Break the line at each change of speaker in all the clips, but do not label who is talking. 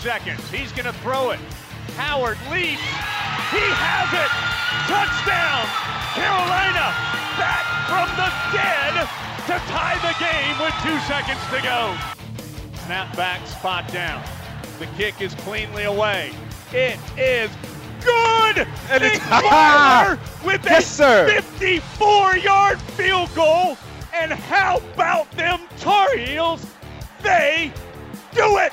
Seconds. He's going to throw it. Howard leaps. He has it. Touchdown. Carolina back from the dead to tie the game with two seconds to go. Snap back, spot down. The kick is cleanly away. It is good.
And
Nick
it's-
Weiler ah! with
Yes,
a
sir.
54-yard field goal. And how about them Tar Heels? They do it.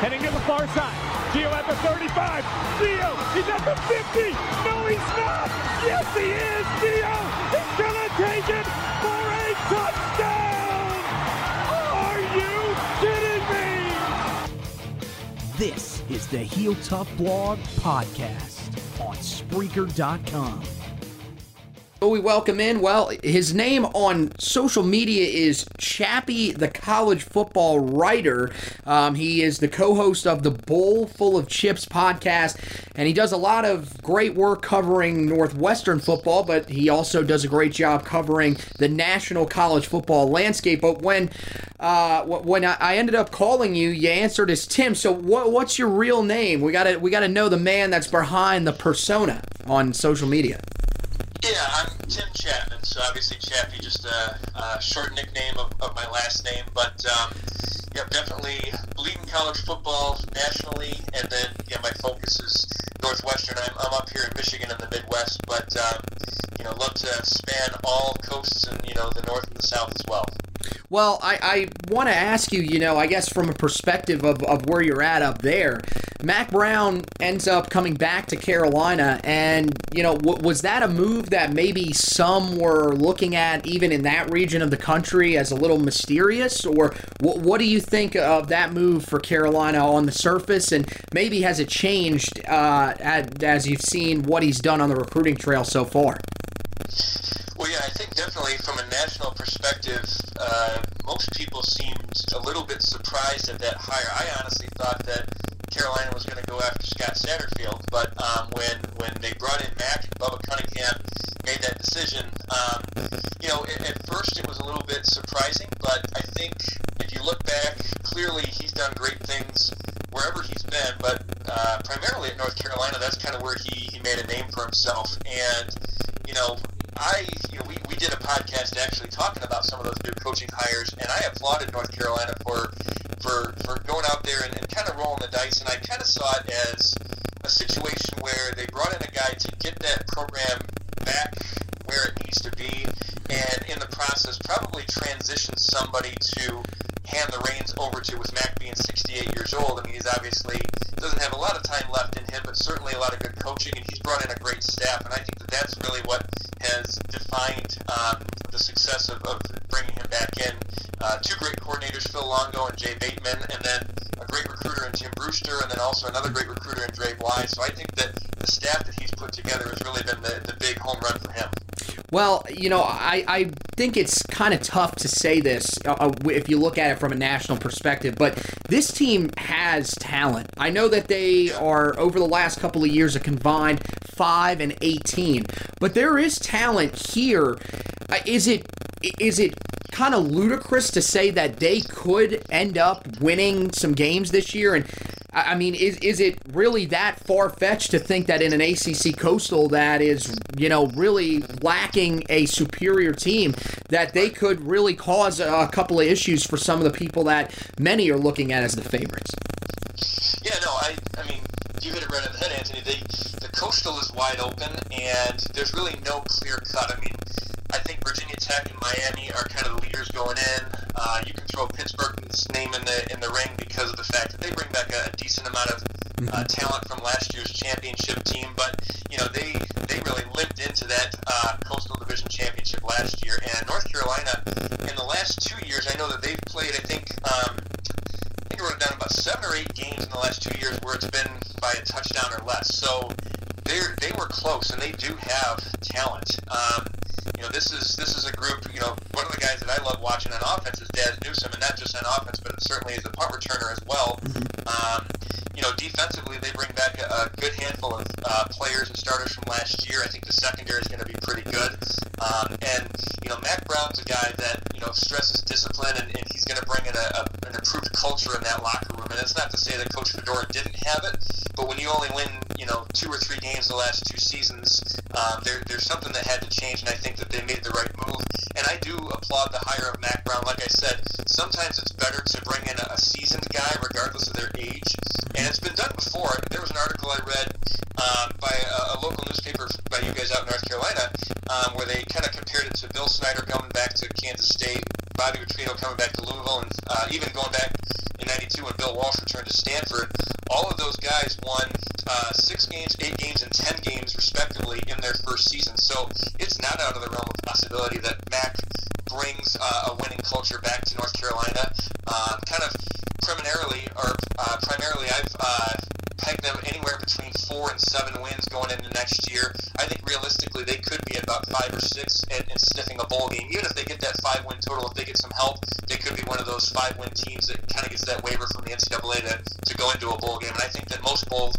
Heading to the far side. Gio at the 35. Gio, he's at the 50. No, he's not. Yes, he is. Gio is going to take it for a touchdown. Are you kidding me?
This is the Heel Tough Blog Podcast on Spreaker.com.
We welcome in? Well, his name on social media is Chappie, the college football writer. Um, he is the co host of the Bowl Full of Chips podcast, and he does a lot of great work covering Northwestern football, but he also does a great job covering the national college football landscape. But when uh, when I ended up calling you, you answered as Tim. So what, what's your real name? We gotta we gotta know the man that's behind the persona on social media.
Yeah, I'm Tim Chapman, so obviously Chappie, just a, a short nickname of, of my last name. But um, yeah, definitely bleeding college football nationally, and then yeah, my focus is Northwestern. I'm, I'm up here in Michigan in the Midwest, but um, you know, love to span all coasts and you know the North and the South as well.
Well, I, I want to ask you, you know, I guess from a perspective of, of where you're at up there, Mack Brown ends up coming back to Carolina, and, you know, w- was that a move that maybe some were looking at even in that region of the country as a little mysterious? Or w- what do you think of that move for Carolina on the surface, and maybe has it changed uh, as you've seen what he's done on the recruiting trail so far?
Yeah, I think definitely from a national perspective, uh, most people seemed a little bit surprised at that hire. I honestly thought that Carolina was going to go after Scott Satterfield, but um, when when they brought in Mack and Bubba Cunningham made that decision, um, you know, at, at first it was a little bit surprising, but I think if you look back, clearly he's done great things wherever he's been, but uh, primarily at North Carolina, that's kind of where he, he made a name for himself. And, you know, I, you know, we, we did a podcast actually talking about some of those new coaching hires, and I applauded North Carolina for for, for going out there and, and kind of rolling the dice. And I kind of saw it as a situation where they brought in a guy to get that program back where it needs to be, and in the process, probably transition somebody to hand the reins over to with Mack being 68 years old. I mean, he's obviously doesn't have a lot of time left in him, but certainly a lot of good coaching, and he's brought in a great staff. And I think that that's really what has defined um, the success of, of bringing him back in. Uh, two great coordinators, Phil Longo and Jay Bateman, and then a great recruiter in Tim Brewster, and then also another great recruiter in Dre Bly. So I think that the staff that he's put together has really been the, the big home run for him.
Well, you know, I, I think it's kind of tough to say this uh, uh, if you look at it from a national perspective, but this team has talent. I know that they are, over the last couple of years, a combined 5 and 18, but there is talent here. Uh, Is it is it kind of ludicrous to say that they could end up winning some games this year? And I mean, is is it really that far fetched to think that in an ACC Coastal that is, you know, really lacking a superior team, that they could really cause a couple of issues for some of the people that many are looking at as the favorites?
Yeah, no, I, I mean, you hit it right on the head, Anthony. They, the Coastal is wide open, and there's really no clear cut. I mean, I think Virginia Tech and Miami are kind of the leaders going in. Uh, you can throw Pittsburgh's name in the in the ring because of the fact that they bring back a, a decent amount of uh, talent from last year's championship team. But you know they they really limped into that uh, Coastal Division championship last year. And North Carolina, in the last two years, I know that they've played. I think um, I think I wrote down about seven or eight games in the last two years where it's been by a touchdown or less. So they they were close, and they do have talent. Um, you know, this is this is a group. You know, one of the guys that I love watching on offense is Daz Newsome, and not just on offense, but certainly as a punt returner as well. Um, you know, defensively, they bring back a, a good handful of uh, players and starters from last year. I think the secondary is going to be pretty good. Um, and you know, Mack Brown's a guy that you know stresses discipline, and, and he's going to bring in a, a, an improved culture in that locker room. And it's not to say that Coach Fedora didn't have it, but when you only win, you know, two or three games the last two seasons, um, there, there's something that had to change, and I think that they made the right move. And I do applaud the hire of Mack Brown. Like I said, sometimes it's better to bring in a, a seasoned guy, regardless of their age. And it's been done before. There was an article I read um, by a, a local newspaper by you guys out in North Carolina, um, where they kind of compared it to Bill Snyder coming back to Kansas State, Bobby Petrino coming back to Louisville, and uh, even going back in '92 when Bill Walsh returned to Stanford. All of those guys won uh, six games, eight games, and ten games respectively in their first season. So it's not out of the realm of possibility that Mack brings uh, a winning culture back to North Carolina. Uh, kind of primarily, or uh, primarily, I've uh, pegged them anywhere between four and seven wins going into next year. I think realistically they could be at about five or six and, and sniffing a bowl game. Even if they get that five win total, if they get some help, they could be one of those five win teams that kind of gets that waiver from the NCAA to, to go into a bowl game. And I think that most bowl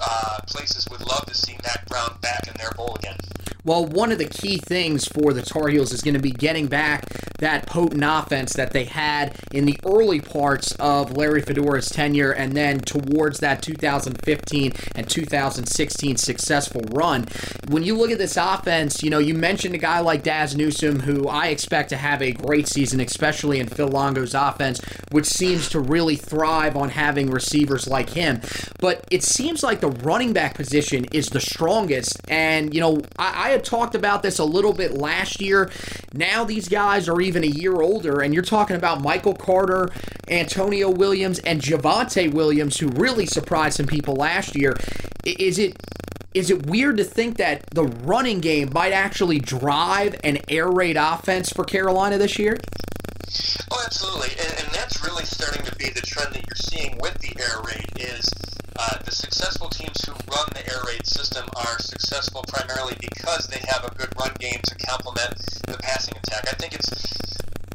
uh, places would love to see Mack Brown back in their bowl again.
Well, one of the key things for the Tar Heels is going to be getting back that potent offense that they had in the early parts of Larry Fedora's tenure and then towards that 2015 and 2016 successful run. When you look at this offense, you know, you mentioned a guy like Daz Newsome, who I expect to have a great season, especially in Phil Longo's offense, which seems to really thrive on having receivers like him. But it seems like the running back position is the strongest. And, you know, I, I had talked about this a little bit last year. Now these guys are even a year older, and you're talking about Michael Carter, Antonio Williams, and Javonte Williams, who really surprised some people last year. Is it is it weird to think that the running game might actually drive an air raid offense for Carolina this year?
Oh, absolutely, and, and that's really starting to be the trend that you're seeing with the air raid. Is uh, the successful teams who run the air raid system are successful primarily because they have a good run game to complement the passing attack. I think it's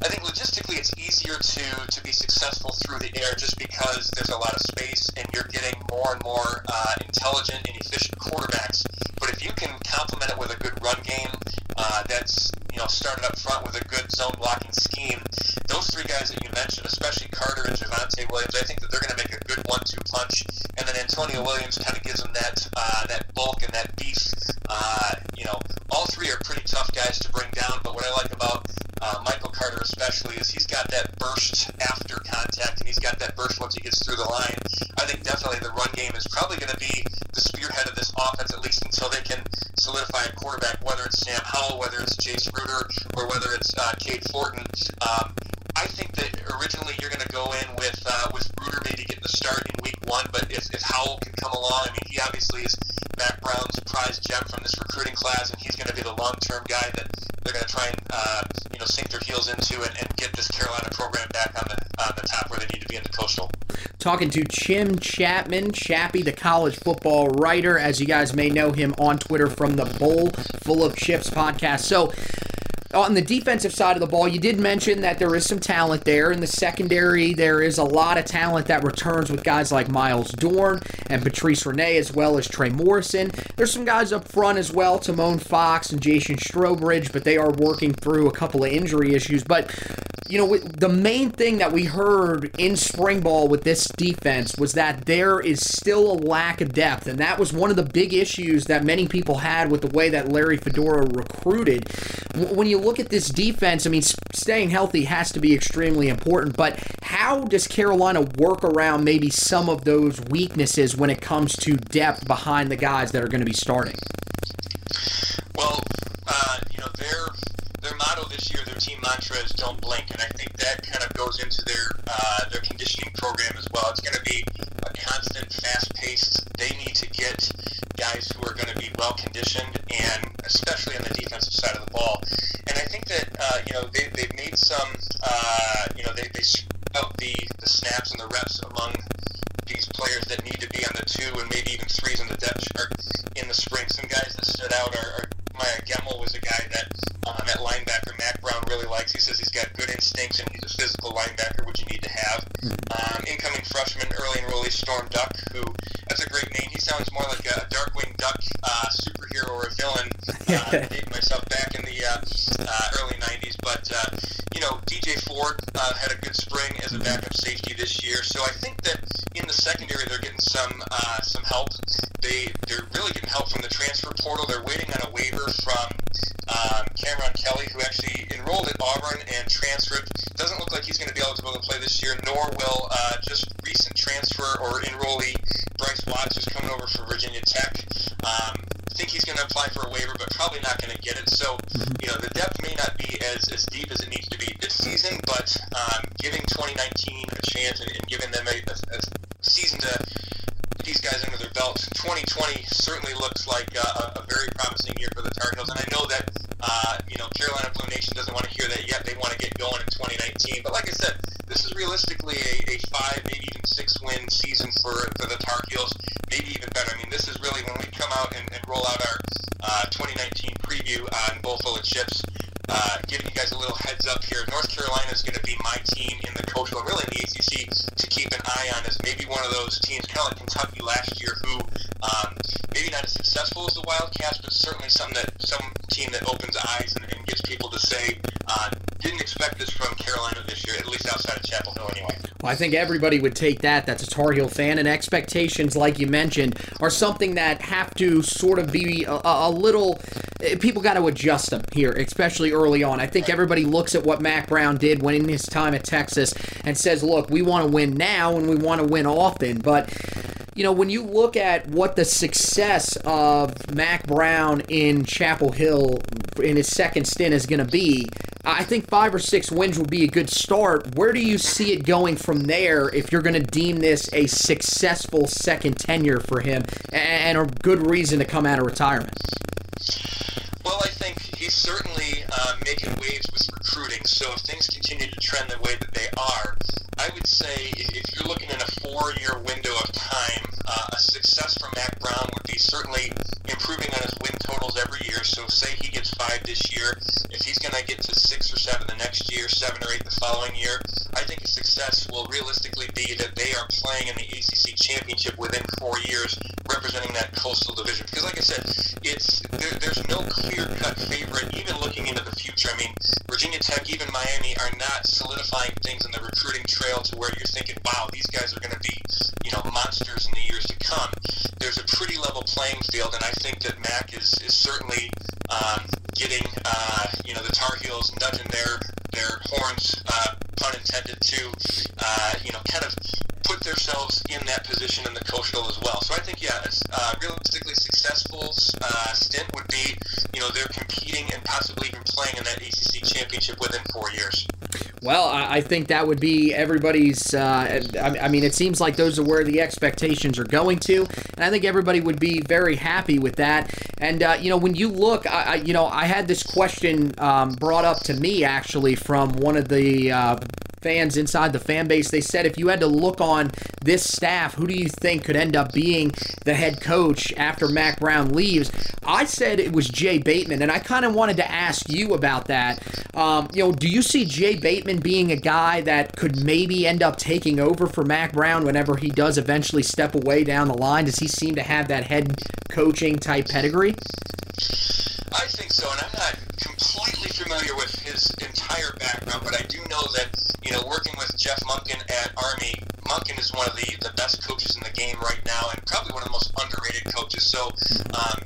I think logistically it's easier to, to be successful through the air just because there's a lot of space and you're getting more and more uh, intelligent and efficient quarterbacks. But if you can complement it with a good run game uh, that's you know started up front with a good zone blocking scheme, those three guys that you mentioned, especially Carter and Javonte Williams, I think that they're going to make a good one-two punch. And then Antonio Williams kind of gives them that uh, that bulk and that beef. Uh, you know, all three are pretty tough guys to bring down. But what I like about uh, Michael Carter especially is he's got that burst after contact and he's got that burst once he gets through the line. I think definitely the run game is probably going to be the spearhead of this offense at least until they can solidify a quarterback, it's Sam Howell, whether it's Jace Ruder, or whether it's uh, Cade Fortin. Um, I think that originally you're going to go in with uh, with Ruder maybe getting the start in week one, but if, if Howell can come along, I mean, he obviously is Mack Brown's prize gem from this recruiting class, and he's going to be the long term guy that they're going to try and uh, you know sink their heels into and, and, get this Carolina program back on the on the top where they need to be in the coastal.
Talking to Tim Chapman, Chappie, the college football writer, as you guys may know him on Twitter from the Bowl Full of Chips podcast. So on the defensive side of the ball, you did mention that there is some talent there. In the secondary, there is a lot of talent that returns with guys like Myles Dorn and Patrice Rene, as well as Trey Morrison. There's some guys up front as well, Timon Fox and Jason Strowbridge, but they are working through a couple of injury issues. But you know, the main thing that we heard in spring ball with this defense was that there is still a lack of depth, and that was one of the big issues that many people had with the way that Larry Fedora recruited. When you look at this defense, I mean, staying healthy has to be extremely important, but how does Carolina work around maybe some of those weaknesses when it comes to depth behind the guys that are going to be starting?
Well, uh, you know, their their team mantra is "Don't blink," and I think that kind of goes into their uh, their conditioning program as well. It's going to be a constant, fast-paced. They need to get guys who are going to be well conditioned, and especially on the defensive side of the ball. And I think that uh, you know they they've made some uh, you know they they out the the snaps and the reps among these players that need to be on the two and maybe even threes in the depth chart in the spring. Some guys that stood out are, are Maya Gemmel was a guy that um, at linebacker Mack Brown really likes. He says he's got good instincts and he's a physical linebacker, which you need to have. Hmm. Um, incoming freshman, early enrollee Storm Duck, who that's a great name. He sounds more like a Darkwing Duck uh, superhero or a villain. Uh, dating myself back in the uh, uh, early '90s, but uh, you know DJ Ford uh, had a good spring as a hmm. backup safety this year. So I think that in the secondary they're getting some uh, some help. They they're really getting help from the transfer portal. They're waiting on a waiver from um, Cameron Kelly, who actually enrolled at And transferred. Doesn't look like he's going to be eligible to play this year, nor will uh, just recent transfer or enrollee Bryce Watts, who's coming over from Virginia Tech. Um, think he's going to apply for a waiver, but probably not going to get it. So, you know, the depth may not be as, as deep as it needs to be this season, but um, giving 2019 a chance and, and giving them a, a, a season to these guys under their belts. 2020 certainly looks like uh, a very promising year for the Tar Heels, and I know that uh, you know Carolina Blue Nation doesn't want to hear that yet. They want to get going in 2019. But like I said, this is realistically a, a five, maybe even six win season for for the Tar Heels. Maybe even better. I mean, this is really when we come out and, and roll out our uh, 2019 preview on Bowl Full of Chips. Uh, giving you guys a little heads up here. North Carolina is going be my team in the coach, really in the ACC to keep an eye on is maybe one of those teams, kind of like Kentucky last year, who um, maybe not as successful as the Wildcats, but certainly some that some team that opens eyes and, and gets people to say, uh, didn't expect this from Carolina this year, at least outside of Chapel Hill anyway.
Well, I think everybody would take that. That's a Tar Heel fan, and expectations, like you mentioned, are something that have to sort of be a, a little. Eh, people got to adjust them here, especially early on. I think everybody looks at what Mack Brown did when in his time at Texas and says, "Look, we want to win now, and we want to win often." But you know, when you look at what the success of Mack Brown in Chapel Hill in his second stint is going to be, I think five or six wins would be a good start. Where do you see it going from there if you're going to deem this a successful second tenure for him and a good reason to come out of retirement?
Well, I think he's certainly uh, making waves with recruiting. So if things continue to trend the way that they are, I would say if you're looking in a four-year window of time, uh, a success for Mack Brown would be certainly improving on his win totals every year. So say he gets five this year, if he's going to get to six or seven the next year, seven or eight the following year, I think a success will realistically be that they are playing in the ACC championship within four years, representing that coastal division. Because like I said, it's there, there's no clear-cut favorite, even looking into the future. I mean, Virginia Tech, even Miami, are not solidifying things in the recruiting trail to where you're thinking, wow, these guys are going to be, you know, monsters in the years to come. There's a pretty level playing field, and I think that Mack is, is certainly um, getting, uh, you know, the Tar Heels nudging their their horns, uh, pun intended, to, uh, you know, kind of put themselves in that position in the coastal as well. So I think, yeah, uh, realistically successful uh, stint would be, you know, they're competing and possibly even playing in that ACC championship within four years.
Well, I think that would be everybody's. Uh, I mean, it seems like those are where the expectations are going to, and I think everybody would be very happy with that. And uh, you know, when you look, I, you know, I had this question um, brought up to me actually from one of the uh, fans inside the fan base. They said if you had to look on this staff, who do you think could end up being the head coach after Mack Brown leaves? I said it was Jay Bateman, and I kind of wanted to ask you about that. Um, you know, do you see Jay Bateman being a guy that could maybe end up taking over for Mack Brown whenever he does eventually step away down the line? Does he seem to have that head coaching type pedigree?
I think so, and I'm not completely familiar with his entire background, but I I do know that you know working with Jeff Monken at Army, Monken is one of the the best coaches in the game right now, and probably one of the most underrated coaches. So. Um,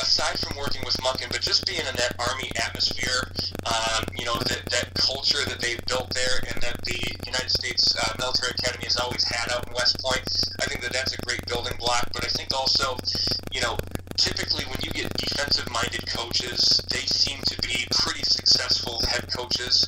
aside from working with Monken, but just being in that Army atmosphere, um, you know, that, that culture that they've built there and that the United States uh, Military Academy has always had out in West Point, I think that that's a great building block. But I think also, you know, typically when you get defensive minded coaches, they seem to be pretty successful head coaches,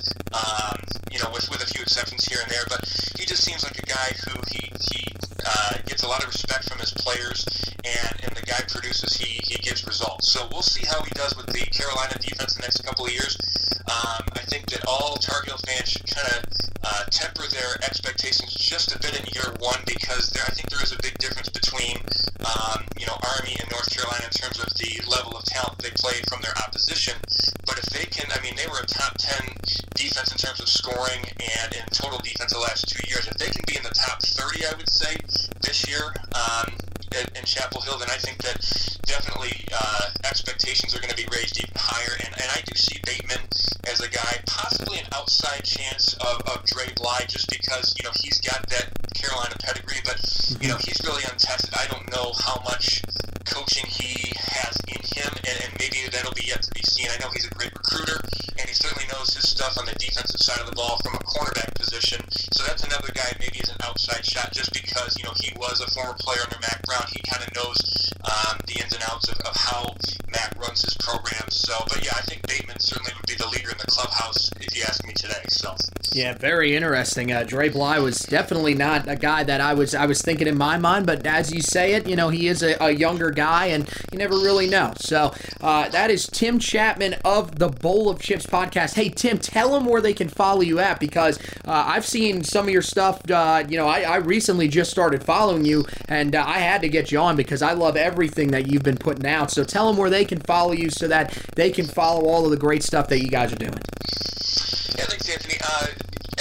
Bly, just because you know he's got that Carolina pedigree, but you know mhm. he's really untested. I don't know how much coaching he has in him, and, and maybe that'll be yet to be seen. I know he's a great recruiter, and he certainly knows his stuff on the defensive side of the ball from a cornerback position. So that's another guy maybe as an outside shot, just because you know he was a former player under Mack Brown. He kind of knows um, the ins and outs of, of how Mack runs his program. So, but yeah, I think Bateman certainly would be the leader in the clubhouse if you ask me today. So.
Yeah, very interesting. Uh, Dre Bly was definitely not a guy that I was I was thinking in my mind, but as you say it, you know he is a, a younger guy, and you never really know. So uh, that is Tim Chapman of the Bowl of Chips podcast. Hey Tim, tell them where they can follow you at because uh, I've seen some of your stuff. Uh, you know, I, I, recently just started following you, and uh, I had to get you on because I love everything that you've been putting out. So tell them where they can follow you so that they can follow all of the great stuff that you guys are doing.
Yeah, thanks, Anthony. Uh,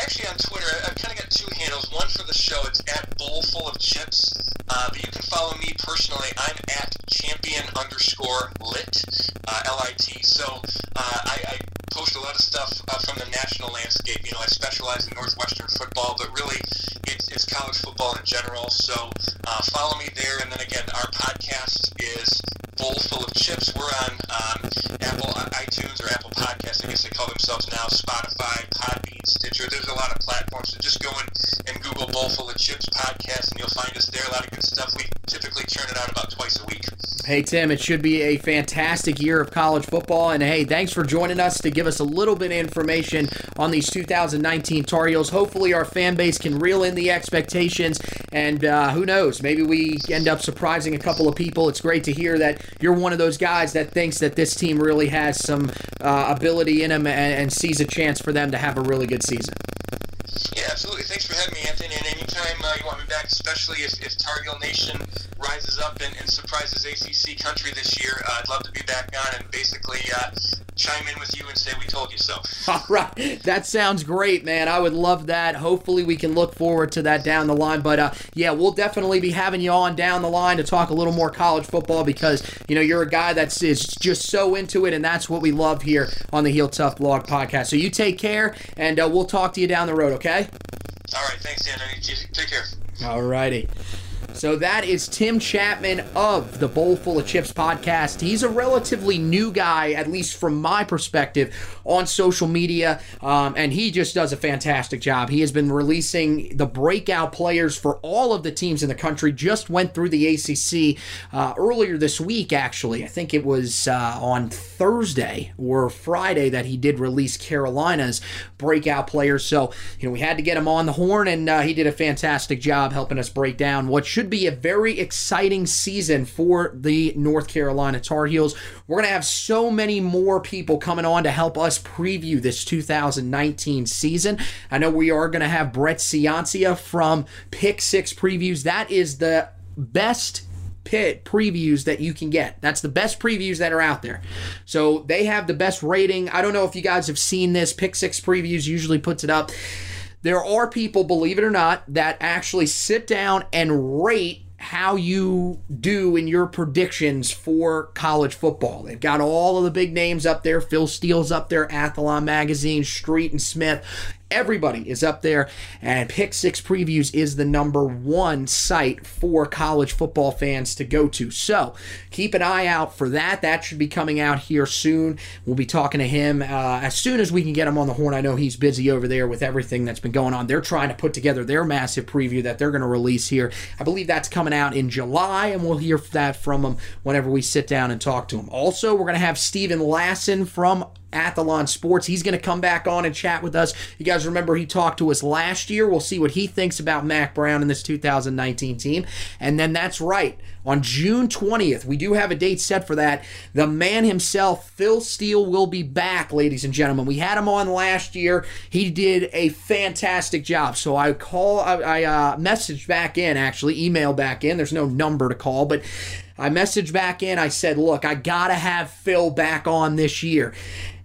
actually, on Twitter, I've kind of got two handles. One for the show, it's at Bowl Full of Chips. Uh, but you can follow me personally. I'm at champion underscore lit, uh, L-I-T. So uh, I, I, post a lot of stuff uh, from the national landscape. You know, I specialize in Northwestern football, but really it's college football in general. So uh, follow me there. And then again, our podcast is Bowl Full of Chips. We're on um, Apple iTunes or Apple Podcasts, I guess they call themselves now, Spotify, Podbean, Stitcher. There's a lot of platforms. So just go in and Google Bowl Full of Chips podcast, and you'll find us there. A lot of good stuff. We typically churn it out about twice a week.
Hey, Tim, it should be a fantastic year of college football. And hey, thanks for joining us to give us a little bit of information on these 2019 Tar Heels. Hopefully, our fan base can reel in the expectations. And uh, who knows, maybe we end up surprising a couple of people. It's great to hear that you're one of those guys that thinks that this team really has some uh, ability in them and, and sees a chance for them to have a really good season.
Yeah, absolutely. Thanks for having me, Anthony. And anytime uh, you want me back, especially if, if Tar Heel Nation rises up and, and surprises ACC country this year, uh, I'd love to be back on and basically uh, chime in with you and say we told you so.
All right, that sounds great, man. I would love that. Hopefully, we can look forward to that down the line. But uh, yeah, we'll definitely be having you on down the line to talk a little more college football because you know you're a guy that's is just so into it, and that's what we love here on the Heel Tough Blog podcast. So you take care, and uh, we'll talk to you down the road. Okay.
All right. Thanks, Anthony. Take care.
All righty. So that is Tim Chapman of the Bowl Full of Chips podcast. He's a relatively new guy, at least from my perspective, on social media, um, and he just does a fantastic job. He has been releasing the breakout players for all of the teams in the country. Just went through the ACC uh, earlier this week, actually. I think it was uh, on Thursday or Friday that he did release Carolina's breakout players. So, you know, we had to get him on the horn, and uh, he did a fantastic job helping us break down what should be a very exciting season for the North Carolina Tar Heels. We're going to have so many more people coming on to help us preview this 2019 season. I know we are going to have Brett Ciancia from Pick Six Previews. That is the best pit previews that you can get. That's the best previews that are out there. So they have the best rating. I don't know if you guys have seen this. Pick Six Previews usually puts it up. There are people, believe it or not, that actually sit down and rate how you do in your predictions for college football. They've got all of the big names up there. Phil Steele's up there, Athlon Magazine, Street and Smith. Everybody is up there, and Pick Six Previews is the number one site for college football fans to go to. So keep an eye out for that. That should be coming out here soon. We'll be talking to him uh, as soon as we can get him on the horn. I know he's busy over there with everything that's been going on. They're trying to put together their massive preview that they're going to release here. I believe that's coming out in July, and we'll hear that from him whenever we sit down and talk to him. Also, we're going to have Steven Lassan from Athlon Sports. He's going to come back on and chat with us. You guys remember he talked to us last year. We'll see what he thinks about Mack Brown and this 2019 team. And then that's right. On June 20th, we do have a date set for that. The man himself, Phil Steele, will be back, ladies and gentlemen. We had him on last year. He did a fantastic job. So I call, I, I uh, messaged back in, actually, email back in. There's no number to call, but I messaged back in. I said, look, I got to have Phil back on this year.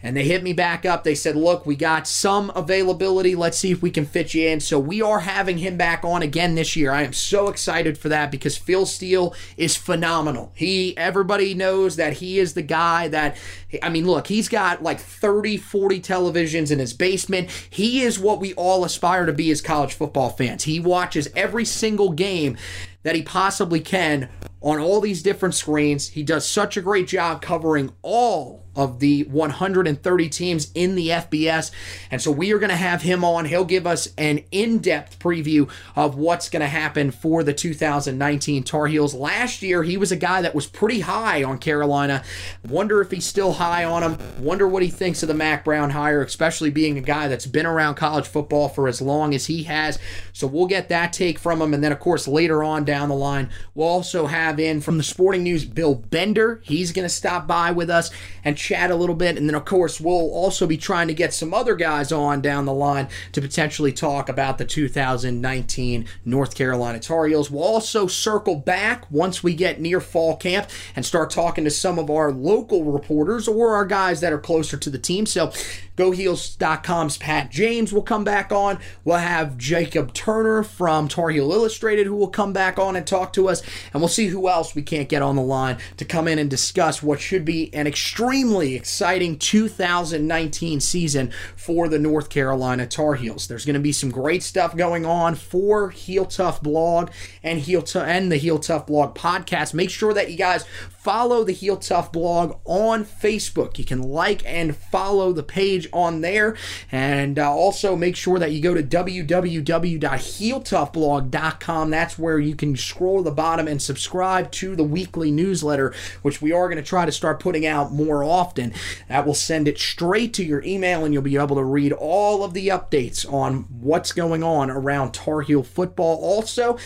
And they hit me back up. They said, look, we got some availability. Let's see if we can fit you in. So we are having him back on again this year. I am so excited for that because Phil Steele is phenomenal. He everybody knows that he is the guy that I mean, look, he's got like 30, 40 televisions in his basement. He is what we all aspire to be as college football fans. He watches every single game that he possibly can on all these different screens. He does such a great job covering all of the 130 teams in the FBS. And so we are going to have him on. He'll give us an in depth preview of what's going to happen for the 2019 Tar Heels. Last year, he was a guy that was pretty high on Carolina. Wonder if he's still high on him. Wonder what he thinks of the Mack Brown hire, especially being a guy that's been around college football for as long as he has. So we'll get that take from him. And then, of course, later on down the line, we'll also have in from the sporting news Bill Bender. He's going to stop by with us and chat a little bit. And then, of course, we'll also be trying to get some other guys on down the line to potentially talk about the 2019 North Carolina Tar Heels. We'll also circle back once we get near fall camp and start talking to some of our local reporters or our guys that are closer to the team. So, GoHeels.com's Pat James will come back on. We'll have Jacob Turner from Tar Heel Illustrated who will come back on and talk to us. And we'll see who else we can't get on the line to come in and discuss what should be an extremely exciting 2019 season for the North Carolina Tar Heels. There's going to be some great stuff going on for Heel Tough Blog and Heel T- and the Heel Tough Blog podcast. Make sure that you guys follow the Heel Tough blog on Facebook. You can like and follow the page on there. And uh, also make sure that you go to www.heeltoughblog.com. That's where you can scroll to the bottom and subscribe to the weekly newsletter, which we are going to try to start putting out more often. That will send it straight to your email, and you'll be able to read all of the updates on what's going on around Tar Heel football. Also,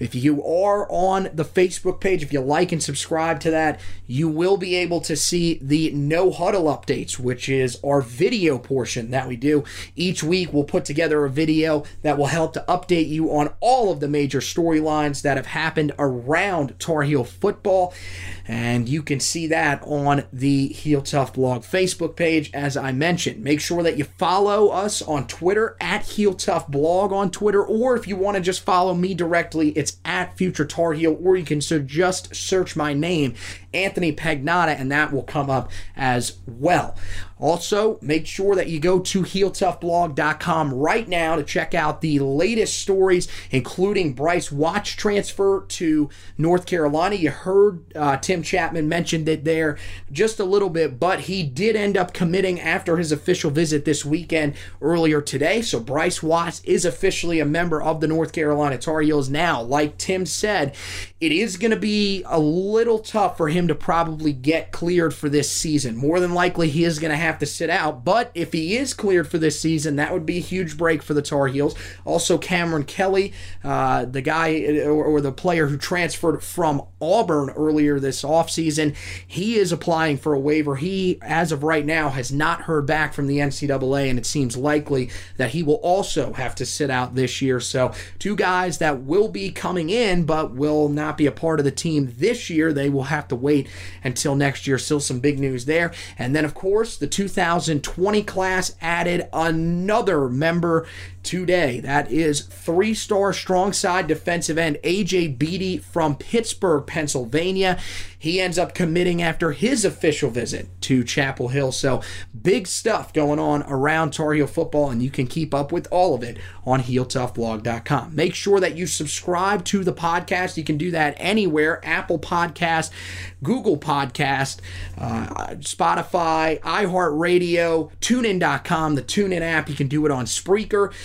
if you are on the Facebook page, if you like and subscribe to that, you will be able to see the No Huddle updates, which is our video portion that we do. Each week, we'll put together a video that will help to update you on all of the major storylines that have happened around Tar Heel football. And you can see that on the Heel Tough blog Facebook page, as I mentioned. Make sure that you follow us on Twitter at Heel Tough blog on Twitter, or if you want to just follow me directly, it's at Future Tar Heel, or you can so just search my name, Anthony Pagnotta, and that will come up as well. Also, make sure that you go to HeelToughBlog.com right now to check out the latest stories, including Bryce Watts transfer to North Carolina. You heard uh, Tim Chapman mentioned it there just a little bit, but he did end up committing after his official visit this weekend earlier today. So Bryce Watts is officially a member of the North Carolina Tar Heels now. Like Tim said, it is going to be a little tough for him to probably get cleared for this season. More than likely, he is going to have have to sit out. But if he is cleared for this season, that would be a huge break for the Tar Heels. Also, Cameron Kelly, uh, the guy or, or, the player who transferred from Auburn earlier this offseason, he is applying for a waiver. He, as of right now, has not heard back from the NCAA, and it seems likely that he will also have to sit out this year. So, two guys that will be coming in but will not be a part of the team this year. They will have to wait until next year. Still some big news there. And then, of course, the two 2020 class added another member today. That is three star strong side defensive end AJ Beatty from Pittsburgh, Pennsylvania. He ends up committing after his official visit to Chapel Hill. So, big stuff going on around Tar Heel football, and you can keep up with all of it on HeelToughBlog.com. Make sure that you subscribe to the podcast. You can do that anywhere Apple Podcast, Google Podcast, uh, Spotify, iHeartRadio, TuneIn.com, the TuneIn app. You can do it on Spreaker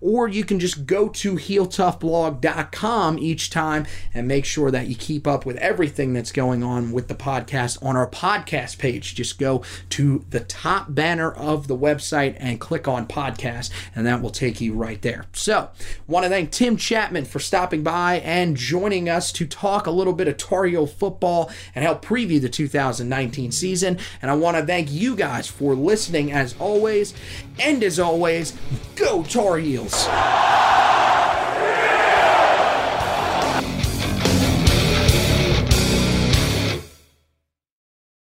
or you can just go to heeltoughblog.com each time and make sure that you keep up with everything that's going on with the podcast on our podcast page. Just go to the top banner of the website and click on podcast, and that will take you right there. So, want to thank Tim Chapman for stopping by and joining us to talk a little bit of Tar football and help preview the 2019 season. And I want to thank you guys for listening as always. And as always, go Tar! goals.